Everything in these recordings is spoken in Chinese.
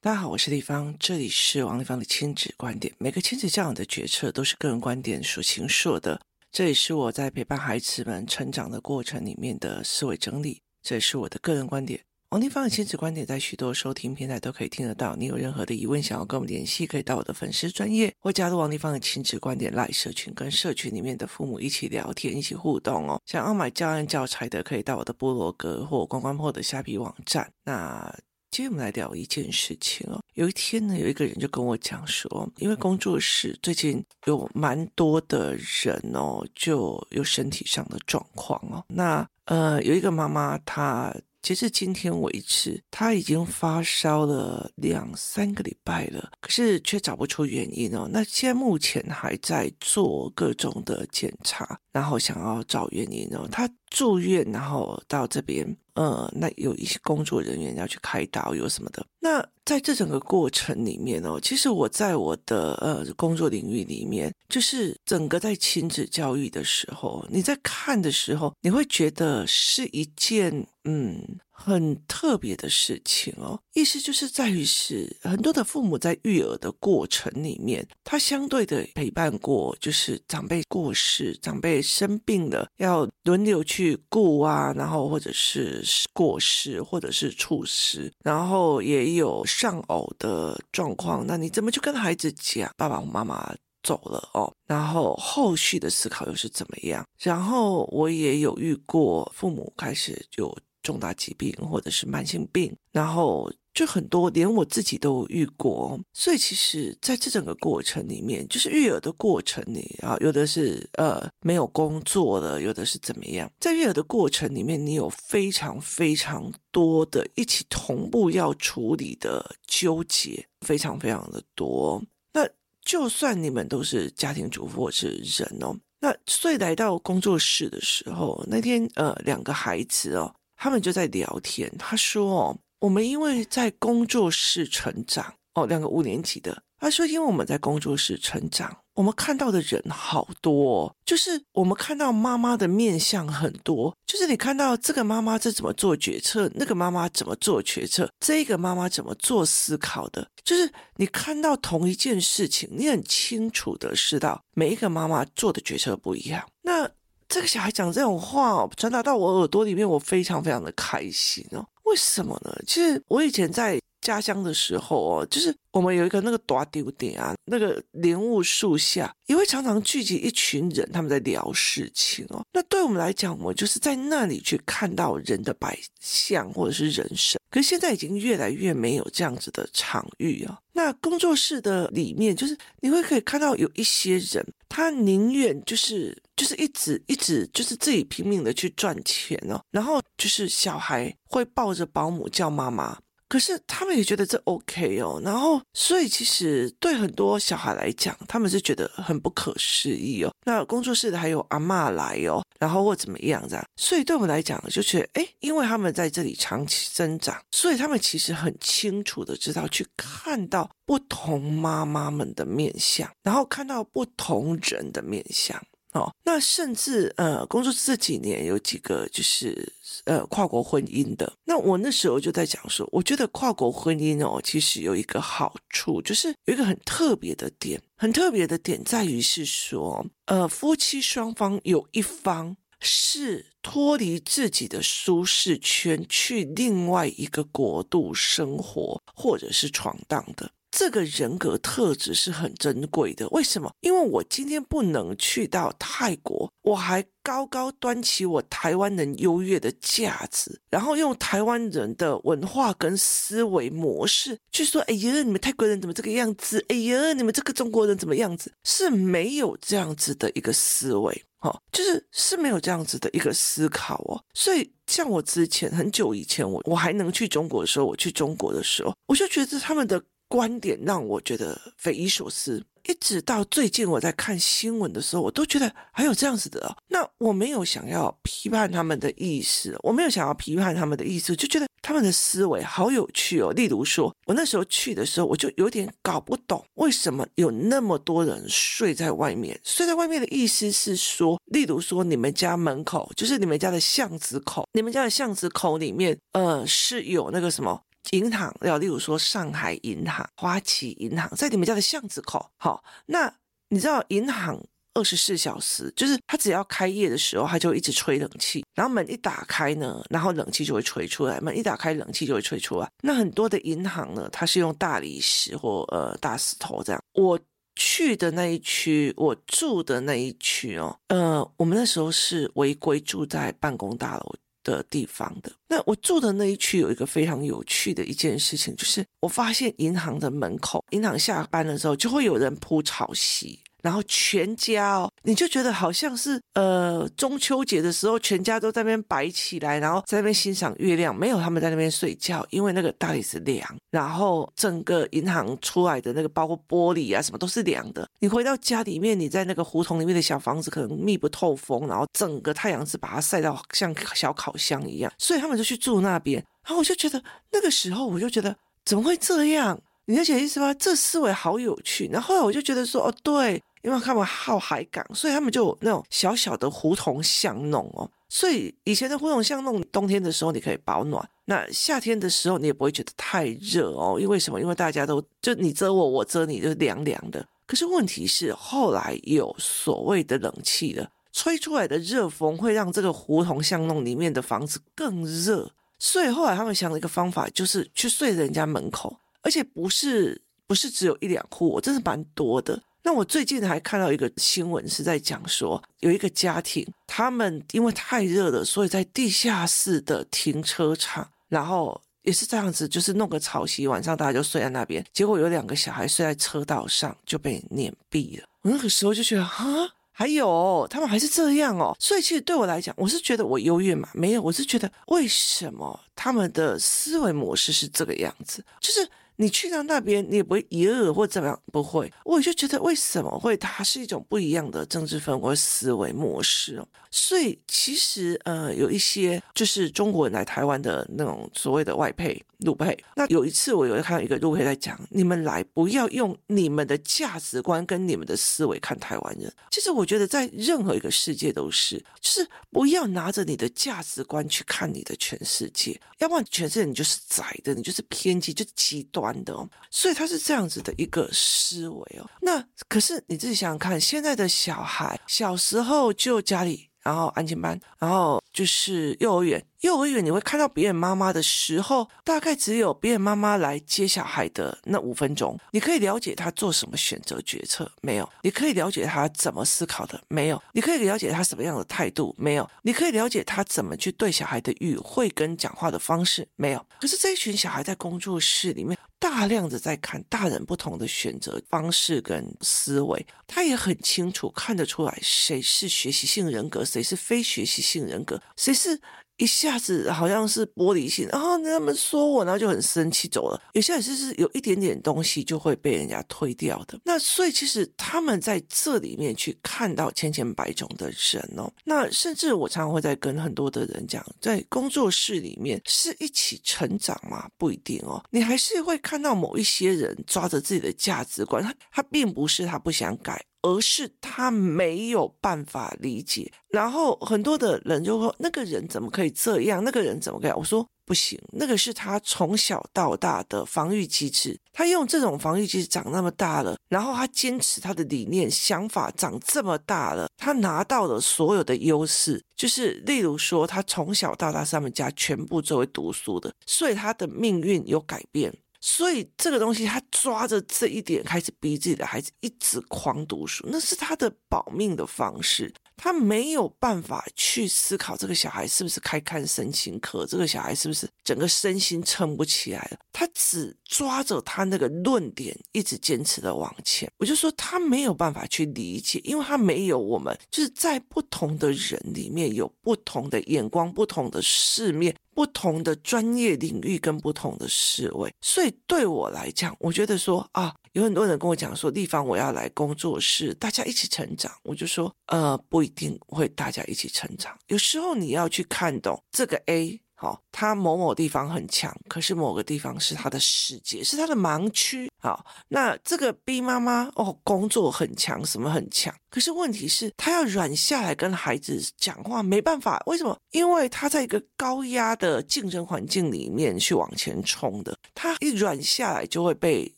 大家好，我是丽芳，这里是王立芳的亲子观点。每个亲子教养的决策都是个人观点所形塑的，这也是我在陪伴孩子们成长的过程里面的思维整理，这也是我的个人观点。王立芳的亲子观点在许多收听平台都可以听得到。你有任何的疑问想要跟我们联系，可以到我的粉丝专页或加入王立芳的亲子观点赖社群，跟社群里面的父母一起聊天，一起互动哦。想要买教案教材的，可以到我的部落格或关关破的虾皮网站。那今天我们来聊一件事情哦。有一天呢，有一个人就跟我讲说，因为工作室最近有蛮多的人哦，就有身体上的状况哦。那呃，有一个妈妈，她截至今天为止，她已经发烧了两三个礼拜了，可是却找不出原因哦。那现在目前还在做各种的检查，然后想要找原因哦。她住院，然后到这边。呃，那有一些工作人员要去开刀，有什么的？那在这整个过程里面哦，其实我在我的呃工作领域里面，就是整个在亲子教育的时候，你在看的时候，你会觉得是一件嗯。很特别的事情哦，意思就是在于是很多的父母在育儿的过程里面，他相对的陪伴过，就是长辈过世、长辈生病了，要轮流去顾啊，然后或者是过世，或者是猝死，然后也有丧偶的状况。那你怎么去跟孩子讲，爸爸妈妈走了哦？然后后续的思考又是怎么样？然后我也有遇过父母开始就。重大疾病或者是慢性病，然后就很多，连我自己都遇过。所以其实在这整个过程里面，就是育儿的过程里啊，有的是呃没有工作的，有的是怎么样。在育儿的过程里面，你有非常非常多的一起同步要处理的纠结，非常非常的多。那就算你们都是家庭主妇或是人哦，那所以来到工作室的时候，那天呃两个孩子哦。他们就在聊天。他说：“哦，我们因为在工作室成长，哦，两个五年级的。他说，因为我们在工作室成长，我们看到的人好多，就是我们看到妈妈的面相很多。就是你看到这个妈妈这怎么做决策，那个妈妈怎么做决策，这个妈妈怎么做思考的，就是你看到同一件事情，你很清楚的知道每一个妈妈做的决策不一样。那。”这个小孩讲这种话哦，传达到我耳朵里面，我非常非常的开心哦。为什么呢？其实我以前在家乡的时候哦，就是我们有一个那个大丢点啊，那个莲雾树下也会常常聚集一群人，他们在聊事情哦。那对我们来讲，我们就是在那里去看到人的百相或者是人生。可是现在已经越来越没有这样子的场域啊。那工作室的里面，就是你会可以看到有一些人，他宁愿就是就是一直一直就是自己拼命的去赚钱哦，然后就是小孩会抱着保姆叫妈妈。可是他们也觉得这 OK 哦，然后所以其实对很多小孩来讲，他们是觉得很不可思议哦。那工作室的还有阿嬷来哦，然后或怎么样这样，所以对我们来讲就觉得，诶，因为他们在这里长期生长，所以他们其实很清楚的知道去看到不同妈妈们的面相，然后看到不同人的面相。哦，那甚至呃，工作这几年有几个就是呃跨国婚姻的。那我那时候就在讲说，我觉得跨国婚姻哦，其实有一个好处，就是有一个很特别的点，很特别的点在于是说，呃，夫妻双方有一方是脱离自己的舒适圈，去另外一个国度生活或者是闯荡的。这个人格特质是很珍贵的。为什么？因为我今天不能去到泰国，我还高高端起我台湾人优越的价值，然后用台湾人的文化跟思维模式去说：“哎呀，你们泰国人怎么这个样子？哎呀，你们这个中国人怎么样子？”是没有这样子的一个思维，哦，就是是没有这样子的一个思考哦。所以，像我之前很久以前，我我还能去中国的时候，我去中国的时候，我就觉得他们的。观点让我觉得匪夷所思，一直到最近我在看新闻的时候，我都觉得还有这样子的。那我没有想要批判他们的意思，我没有想要批判他们的意思，就觉得他们的思维好有趣哦。例如说，我那时候去的时候，我就有点搞不懂为什么有那么多人睡在外面。睡在外面的意思是说，例如说你们家门口，就是你们家的巷子口，你们家的巷子口里面，呃，是有那个什么？银行要，例如说上海银行、花旗银行，在你们家的巷子口。好，那你知道银行二十四小时，就是它只要开业的时候，它就一直吹冷气，然后门一打开呢，然后冷气就会吹出来，门一打开，冷气就会吹出来。那很多的银行呢，它是用大理石或呃大石头这样。我去的那一区，我住的那一区哦，呃，我们那时候是违规住在办公大楼的地方的。那我住的那一区有一个非常有趣的一件事情，就是我发现银行的门口，银行下班的时候就会有人铺草席。然后全家哦，你就觉得好像是呃中秋节的时候，全家都在那边摆起来，然后在那边欣赏月亮。没有他们在那边睡觉，因为那个大理石凉。然后整个银行出来的那个包括玻璃啊什么都是凉的。你回到家里面，你在那个胡同里面的小房子可能密不透风，然后整个太阳是把它晒到像小烤箱一样。所以他们就去住那边。然后我就觉得那个时候我就觉得怎么会这样？你了解意思吧？这思维好有趣。然后后来我就觉得说哦对。因为他们靠海港，所以他们就有那种小小的胡同巷弄哦。所以以前的胡同巷弄，冬天的时候你可以保暖，那夏天的时候你也不会觉得太热哦。因为什么？因为大家都就你遮我，我遮你，就凉凉的。可是问题是，后来有所谓的冷气了，吹出来的热风会让这个胡同巷弄里面的房子更热。所以后来他们想了一个方法，就是去睡人家门口，而且不是不是只有一两户，我真是蛮多的。那我最近还看到一个新闻，是在讲说有一个家庭，他们因为太热了，所以在地下室的停车场，然后也是这样子，就是弄个草席，晚上大家就睡在那边。结果有两个小孩睡在车道上，就被碾毙了。我那个时候就觉得，啊，还有他们还是这样哦。所以其实对我来讲，我是觉得我优越嘛？没有，我是觉得为什么他们的思维模式是这个样子，就是。你去到那边，你也不会一饿或怎么样，不会。我就觉得为什么会？它是一种不一样的政治氛围思维模式哦。所以其实呃，有一些就是中国人来台湾的那种所谓的外配、陆配。那有一次我有看到一个陆配在讲，你们来不要用你们的价值观跟你们的思维看台湾人。其实我觉得在任何一个世界都是，就是不要拿着你的价值观去看你的全世界，要不然全世界你就是窄的，你就是偏激，就极端。的哦，所以他是这样子的一个思维哦。那可是你自己想想看，现在的小孩小时候就家里，然后安亲班，然后就是幼儿园。幼儿园你会看到别人妈妈的时候，大概只有别人妈妈来接小孩的那五分钟，你可以了解他做什么选择决策没有？你可以了解他怎么思考的没有？你可以了解他什么样的态度没有？你可以了解他怎么去对小孩的语汇跟讲话的方式没有？可是这一群小孩在工作室里面大量的在看大人不同的选择方式跟思维，他也很清楚看得出来谁是学习性人格，谁是非学习性人格，谁是。一下子好像是玻璃心，然后他们说我，然后就很生气走了。有些人是有一点点东西就会被人家推掉的。那所以其实他们在这里面去看到千千百种的人哦。那甚至我常常会在跟很多的人讲，在工作室里面是一起成长吗？不一定哦。你还是会看到某一些人抓着自己的价值观，他他并不是他不想改。而是他没有办法理解，然后很多的人就说：“那个人怎么可以这样？那个人怎么可以？”我说：“不行，那个是他从小到大的防御机制。他用这种防御机制长那么大了，然后他坚持他的理念、想法长这么大了，他拿到了所有的优势，就是例如说，他从小到大他们家全部作为读书的，所以他的命运有改变。”所以这个东西，他抓着这一点开始逼自己的孩子一直狂读书，那是他的保命的方式。他没有办法去思考这个小孩是不是开看神情课，这个小孩是不是整个身心撑不起来了。他只抓着他那个论点，一直坚持的往前。我就说他没有办法去理解，因为他没有我们，就是在不同的人里面有不同的眼光、不同的世面。不同的专业领域跟不同的思维，所以对我来讲，我觉得说啊，有很多人跟我讲说，地方我要来工作室，大家一起成长。我就说，呃，不一定会大家一起成长。有时候你要去看懂这个 A。好，他某某地方很强，可是某个地方是他的世界，是他的盲区。好，那这个 B 妈妈哦，工作很强，什么很强，可是问题是，他要软下来跟孩子讲话，没办法。为什么？因为他在一个高压的竞争环境里面去往前冲的，他一软下来就会被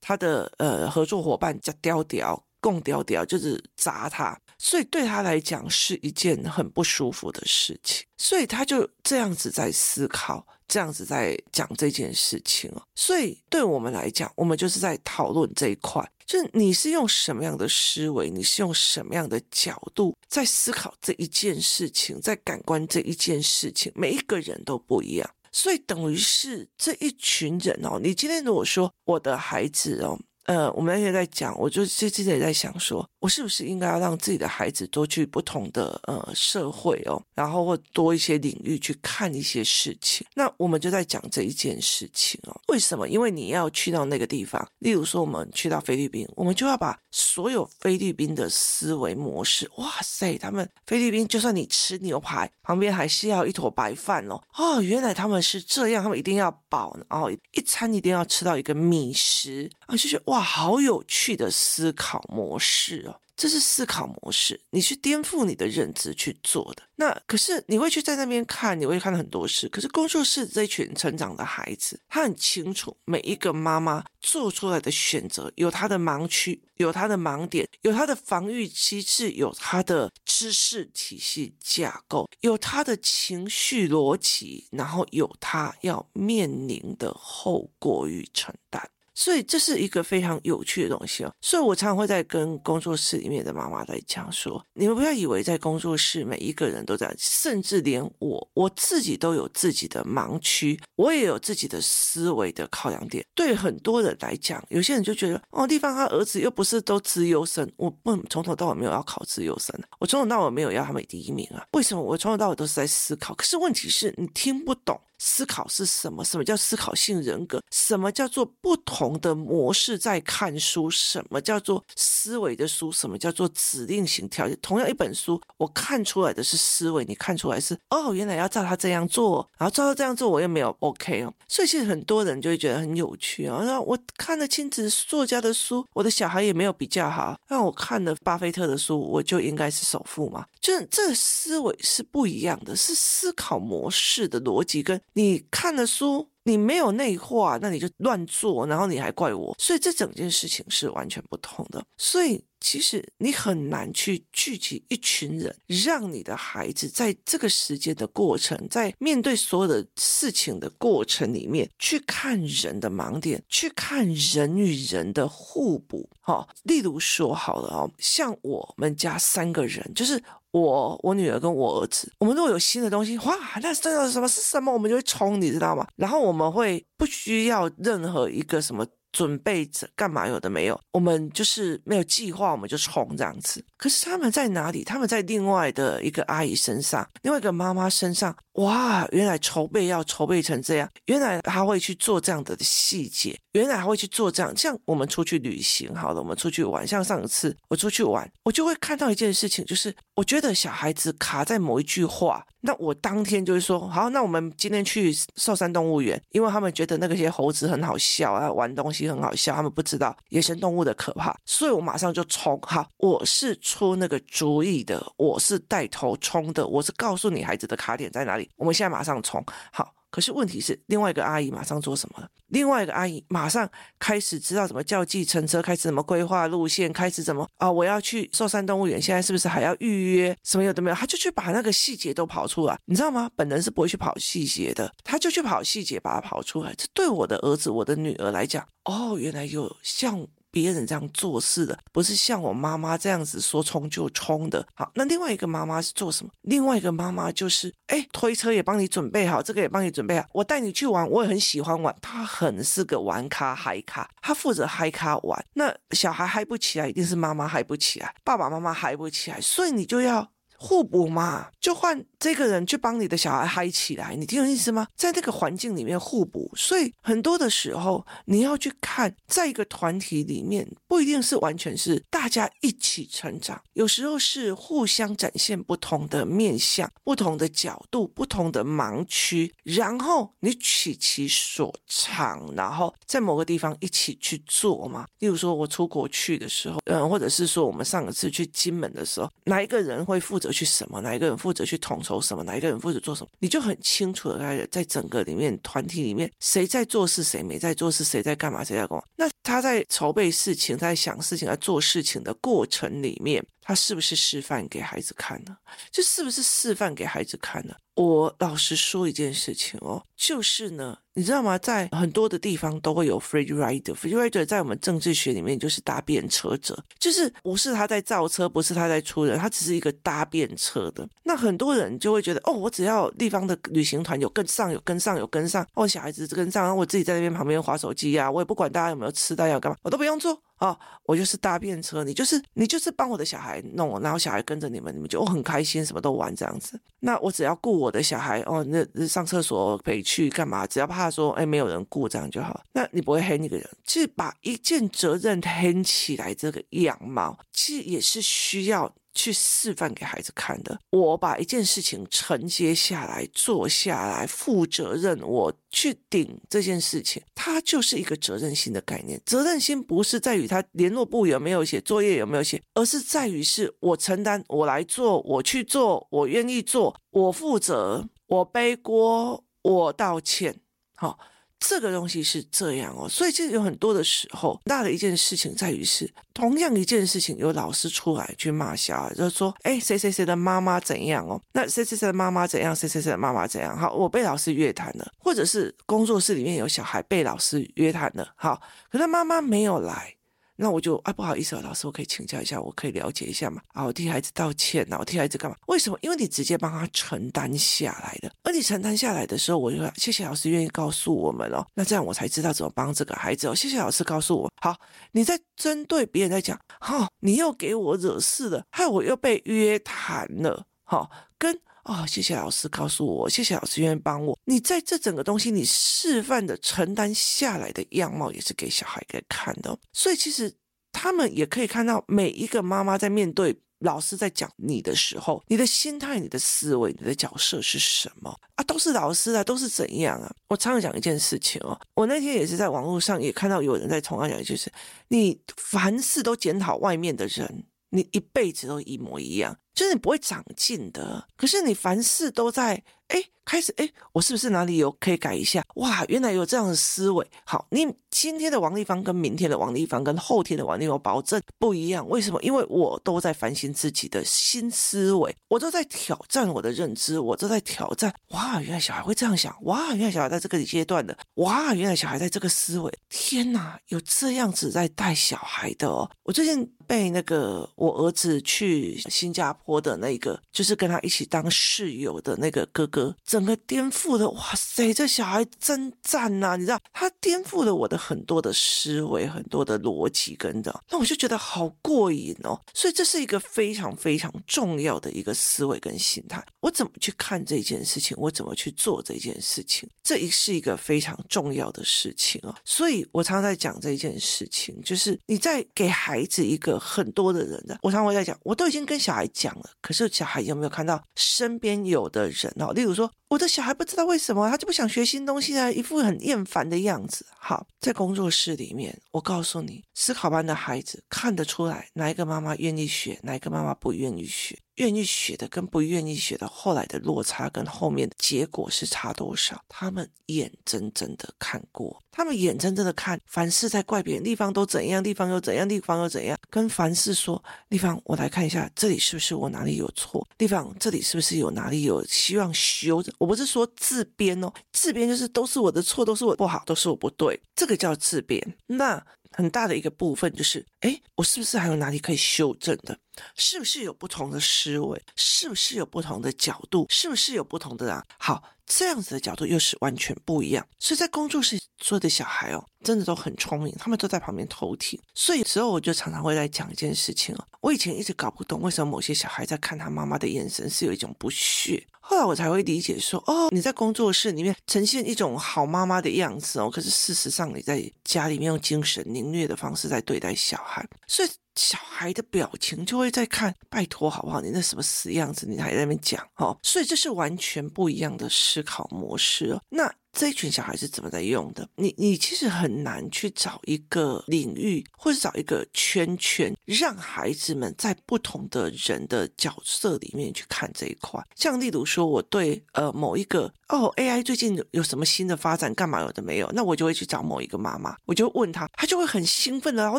他的呃合作伙伴叫刁刁。共刁刁就是砸他，所以对他来讲是一件很不舒服的事情，所以他就这样子在思考，这样子在讲这件事情哦。所以对我们来讲，我们就是在讨论这一块，就是你是用什么样的思维，你是用什么样的角度在思考这一件事情，在感官这一件事情，每一个人都不一样，所以等于是这一群人哦。你今天如果说我的孩子哦。呃，我们那天在讲，我就最近也在想说，我是不是应该要让自己的孩子多去不同的呃社会哦，然后或多一些领域去看一些事情。那我们就在讲这一件事情哦。为什么？因为你要去到那个地方，例如说我们去到菲律宾，我们就要把所有菲律宾的思维模式，哇塞，他们菲律宾就算你吃牛排，旁边还是要一坨白饭哦。哦，原来他们是这样，他们一定要饱，然后一餐一定要吃到一个米食啊，就觉得哇。好有趣的思考模式哦，这是思考模式，你去颠覆你的认知去做的。那可是你会去在那边看，你会看到很多事。可是工作室这群成长的孩子，他很清楚每一个妈妈做出来的选择，有他的盲区，有他的盲点，有他的防御机制，有他的知识体系架构，有他的情绪逻辑，然后有他要面临的后果与承担。所以这是一个非常有趣的东西哦，所以我常常会在跟工作室里面的妈妈在讲说，你们不要以为在工作室每一个人都在，甚至连我我自己都有自己的盲区，我也有自己的思维的考量点。对很多人来讲，有些人就觉得哦，丽芳他儿子又不是都资优生，我不从头到尾没有要考资优生，我从头到尾没有要他们第一名啊，为什么？我从头到尾都是在思考，可是问题是你听不懂。思考是什么？什么叫思考性人格？什么叫做不同的模式在看书？什么叫做思维的书？什么叫做指令型条件？同样一本书，我看出来的是思维，你看出来是哦，原来要照他这样做，然后照他这样做，我又没有 OK 哦。所以其实很多人就会觉得很有趣啊。那我看了亲子作家的书，我的小孩也没有比较好。那我看了巴菲特的书，我就应该是首富嘛？就是这思维是不一样的，是思考模式的逻辑跟。你看了书，你没有内化，那你就乱做，然后你还怪我，所以这整件事情是完全不同的。所以其实你很难去聚集一群人，让你的孩子在这个时间的过程，在面对所有的事情的过程里面，去看人的盲点，去看人与人的互补。好，例如说好了哦，像我们家三个人，就是。我、我女儿跟我儿子，我们如果有新的东西，哇，那这个什么是什么，我们就会冲，你知道吗？然后我们会不需要任何一个什么。准备着干嘛？有的没有，我们就是没有计划，我们就冲这样子。可是他们在哪里？他们在另外的一个阿姨身上，另外一个妈妈身上。哇，原来筹备要筹备成这样，原来他会去做这样的细节，原来还会去做这样。像我们出去旅行，好了，我们出去玩，像上次我出去玩，我就会看到一件事情，就是我觉得小孩子卡在某一句话。那我当天就是说，好，那我们今天去寿山动物园，因为他们觉得那个些猴子很好笑啊，玩东西很好笑，他们不知道野生动物的可怕，所以我马上就冲。好，我是出那个主意的，我是带头冲的，我是告诉你孩子的卡点在哪里，我们现在马上冲。好。可是问题是，另外一个阿姨马上做什么了？另外一个阿姨马上开始知道怎么叫计程车，开始怎么规划路线，开始怎么啊、我要去寿山动物园，现在是不是还要预约？什么有的没有？他就去把那个细节都跑出来，你知道吗？本人是不会去跑细节的，他就去跑细节，把它跑出来。这对我的儿子、我的女儿来讲，哦，原来有像。别人这样做事的，不是像我妈妈这样子说冲就冲的。好，那另外一个妈妈是做什么？另外一个妈妈就是，哎，推车也帮你准备好，这个也帮你准备好，我带你去玩，我也很喜欢玩。她很是个玩咖嗨咖，她负责嗨咖玩。那小孩嗨不起来，一定是妈妈嗨不起来，爸爸妈妈嗨不起来，所以你就要互补嘛，就换这个人去帮你的小孩嗨起来，你听懂意思吗？在那个环境里面互补，所以很多的时候你要去看，在一个团体里面，不一定是完全是大家一起成长，有时候是互相展现不同的面向、不同的角度、不同的盲区，然后你取其所长，然后在某个地方一起去做嘛。例如说，我出国去的时候，嗯，或者是说我们上个次去金门的时候，哪一个人会负责去什么？哪一个人负责去统筹什么？哪一个人负责做什么？你就很清楚的在在整个里面团体里面，谁在做事，谁没在做事，谁在干嘛，谁在干嘛？那他在筹备事情，在想事情，在做事情的过程里面。他是不是示范给孩子看呢？这是不是示范给孩子看呢？我老实说一件事情哦，就是呢，你知道吗？在很多的地方都会有 free rider。free rider 在我们政治学里面就是搭便车者，就是不是他在造车，不是他在出人，他只是一个搭便车的。那很多人就会觉得，哦，我只要地方的旅行团有跟上，有跟上，有跟上，哦，小孩子跟上，然后我自己在那边旁边滑手机呀，我也不管大家有没有吃，大家要干嘛，我都不用做。哦，我就是搭便车，你就是你就是帮我的小孩弄，然后小孩跟着你们，你们就很开心，什么都玩这样子。那我只要顾我的小孩哦，那上厕所可以去干嘛？只要怕说哎没有人顾这样就好。那你不会黑那个人，其实把一件责任黑起来这个样貌，其实也是需要。去示范给孩子看的。我把一件事情承接下来，做下来，负责任，我去顶这件事情，它就是一个责任心的概念。责任心不是在于他联络簿有没有写，作业有没有写，而是在于是我承担，我来做，我去做，我愿意做，我负责，我背锅，我道歉，好。这个东西是这样哦，所以其实有很多的时候，大的一件事情在于是，同样一件事情，有老师出来去骂小孩，就说，哎，谁谁谁的妈妈怎样哦？那谁谁谁的妈妈怎样？谁谁谁的妈妈怎样？好，我被老师约谈了，或者是工作室里面有小孩被老师约谈了，好，可是妈妈没有来。那我就啊，不好意思啊，老师，我可以请教一下，我可以了解一下吗？啊，我替孩子道歉呐，我替孩子干嘛？为什么？因为你直接帮他承担下来的，而你承担下来的时候，我就说谢谢老师愿意告诉我们哦，那这样我才知道怎么帮这个孩子哦。谢谢老师告诉我。好，你在针对别人在讲，好、哦，你又给我惹事了，害我又被约谈了，好、哦，跟。哦，谢谢老师告诉我，谢谢老师愿意帮我。你在这整个东西，你示范的承担下来的样貌，也是给小孩给看的。所以其实他们也可以看到，每一个妈妈在面对老师在讲你的时候，你的心态、你的思维、你的角色是什么啊？都是老师啊，都是怎样啊？我常常讲一件事情哦，我那天也是在网络上也看到有人在同样讲，就是你凡事都检讨外面的人，你一辈子都一模一样。就是你不会长进的，可是你凡事都在哎，开始哎，我是不是哪里有可以改一下？哇，原来有这样的思维。好，你今天的王立芳跟明天的王立芳跟后天的王立芳保证不一样。为什么？因为我都在反省自己的新思维，我都在挑战我的认知，我都在挑战。哇，原来小孩会这样想。哇，原来小孩在这个阶段的。哇，原来小孩在这个思维。天哪，有这样子在带小孩的哦。我最近被那个我儿子去新加坡。我的那个就是跟他一起当室友的那个哥哥，整个颠覆的，哇塞，这小孩真赞呐！你知道，他颠覆了我的很多的思维，很多的逻辑跟着，那我就觉得好过瘾哦。所以这是一个非常非常重要的一个思维跟心态。我怎么去看这件事情？我怎么去做这件事情？这也是一个非常重要的事情哦。所以我常常在讲这件事情，就是你在给孩子一个很多的人的，我常会在讲，我都已经跟小孩讲。可是小孩有没有看到身边有的人哦？例如说，我的小孩不知道为什么他就不想学新东西啊，一副很厌烦的样子。好，在工作室里面，我告诉你，思考班的孩子看得出来哪一个妈妈愿意学，哪一个妈妈不愿意学。愿意学的跟不愿意学的，后来的落差跟后面的结果是差多少？他们眼睁睁的看过，他们眼睁睁的看，凡事在怪别人地方都怎样，地方又怎样，地方又怎样，跟凡事说，地方我来看一下，这里是不是我哪里有错？地方这里是不是有哪里有希望修的？我不是说自编哦，自编就是都是我的错，都是我不好，都是我不对，这个叫自编。那很大的一个部分就是，诶，我是不是还有哪里可以修正的？是不是有不同的思维？是不是有不同的角度？是不是有不同的啊？好，这样子的角度又是完全不一样。所以在工作室所有的小孩哦，真的都很聪明，他们都在旁边偷听。所以有时候我就常常会来讲一件事情哦，我以前一直搞不懂为什么某些小孩在看他妈妈的眼神是有一种不屑，后来我才会理解说，哦，你在工作室里面呈现一种好妈妈的样子哦，可是事实上你在家里面用精神凌虐的方式在对待小孩，所以。小孩的表情就会在看，拜托好不好？你那什么死样子，你还在那边讲哦？所以这是完全不一样的思考模式哦。那。这一群小孩是怎么在用的？你你其实很难去找一个领域，或者找一个圈圈，让孩子们在不同的人的角色里面去看这一块。像例如说，我对呃某一个哦 AI 最近有什么新的发展，干嘛有的没有？那我就会去找某一个妈妈，我就问他，他就会很兴奋的。然后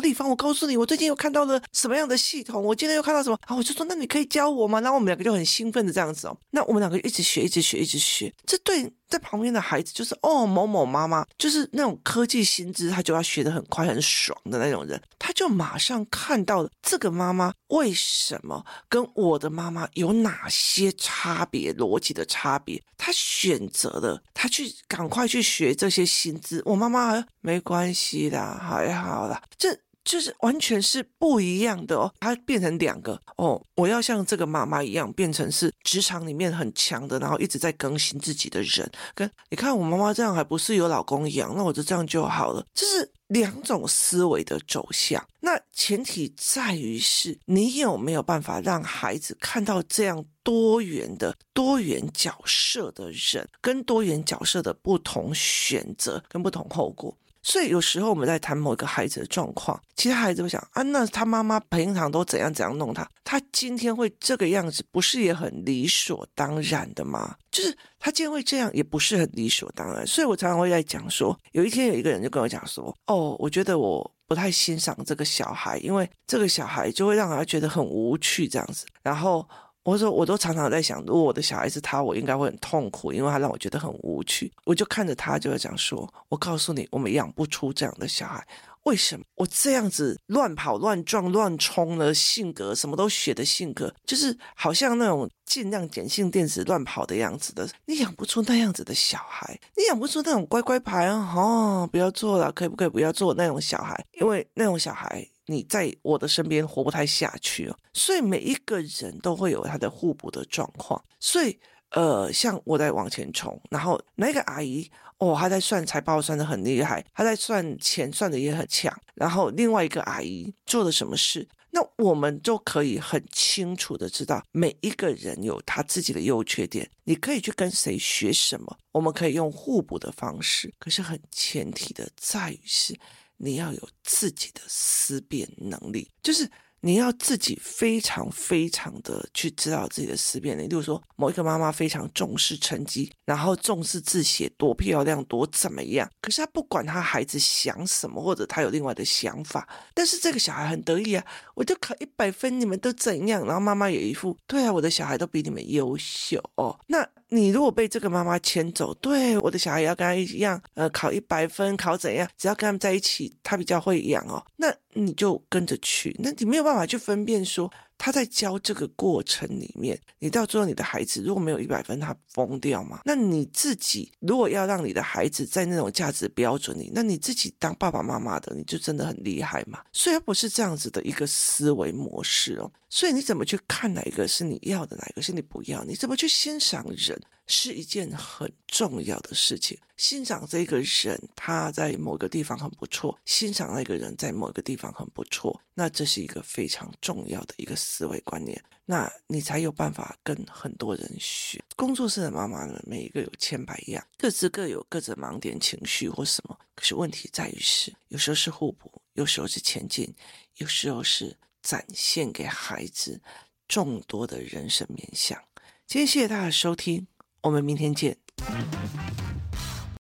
丽芳，我告诉你，我最近又看到了什么样的系统？我今天又看到什么？然后我就说，那你可以教我吗？然后我们两个就很兴奋的这样子哦。那我们两个一直学，一直学，一直学。这对。在旁边的孩子就是哦，某某妈妈就是那种科技新知，他就要学得很快很爽的那种人，他就马上看到了这个妈妈为什么跟我的妈妈有哪些差别，逻辑的差别，他选择了他去赶快去学这些新知。我妈妈没关系的，还好啦，这。就是完全是不一样的哦，它变成两个哦。我要像这个妈妈一样，变成是职场里面很强的，然后一直在更新自己的人。跟你看我妈妈这样，还不是有老公养，那我就这样就好了。这是两种思维的走向。那前提在于是你有没有办法让孩子看到这样多元的多元角色的人，跟多元角色的不同选择跟不同后果。所以有时候我们在谈某一个孩子的状况，其他孩子会想啊，那他妈妈平常都怎样怎样弄他，他今天会这个样子，不是也很理所当然的吗？就是他今天会这样，也不是很理所当然。所以我常常会在讲说，有一天有一个人就跟我讲说，哦，我觉得我不太欣赏这个小孩，因为这个小孩就会让他觉得很无趣这样子，然后。我说，我都常常在想，如果我的小孩是他，我应该会很痛苦，因为他让我觉得很无趣。我就看着他，就会讲说：“我告诉你，我们养不出这样的小孩。为什么？我这样子乱跑、乱撞、乱冲的性格，什么都学的性格，就是好像那种尽量碱性电子乱跑的样子的。你养不出那样子的小孩，你养不出那种乖乖牌啊！哦，不要做了，可不可以不要做那种小孩？因为那种小孩。”你在我的身边活不太下去哦，所以每一个人都会有他的互补的状况。所以，呃，像我在往前冲，然后那个阿姨哦，她在算财报算得很厉害，她在算钱算得也很强。然后另外一个阿姨做了什么事，那我们就可以很清楚的知道每一个人有他自己的优缺点。你可以去跟谁学什么，我们可以用互补的方式。可是很前提的在于是。你要有自己的思辨能力，就是。你要自己非常非常的去知道自己的思辨能力。例如说，某一个妈妈非常重视成绩，然后重视字写多漂亮多怎么样，可是她不管她孩子想什么，或者她有另外的想法，但是这个小孩很得意啊，我就考一百分，你们都怎样？然后妈妈有一副，对啊，我的小孩都比你们优秀哦。那你如果被这个妈妈牵走，对，我的小孩也要跟他一样，呃，考一百分，考怎样？只要跟他们在一起，他比较会养哦。那你就跟着去，那你没有办法去分辨说。他在教这个过程里面，你到最后你的孩子如果没有一百分，他疯掉吗？那你自己如果要让你的孩子在那种价值标准里，那你自己当爸爸妈妈的，你就真的很厉害嘛？虽然不是这样子的一个思维模式哦，所以你怎么去看哪一个是你要的，哪一个是你不要？你怎么去欣赏人，是一件很重要的事情。欣赏这个人，他在某个地方很不错；欣赏那个人在某个地方很不错，那这是一个非常重要的一个思维观念。那你才有办法跟很多人学。工作室的妈妈们，每一个有千百样，各自各有各自的盲点、情绪或什么。可是问题在于是，有时候是互补，有时候是前进，有时候是展现给孩子众多的人生面向。今天谢谢大家收听，我们明天见。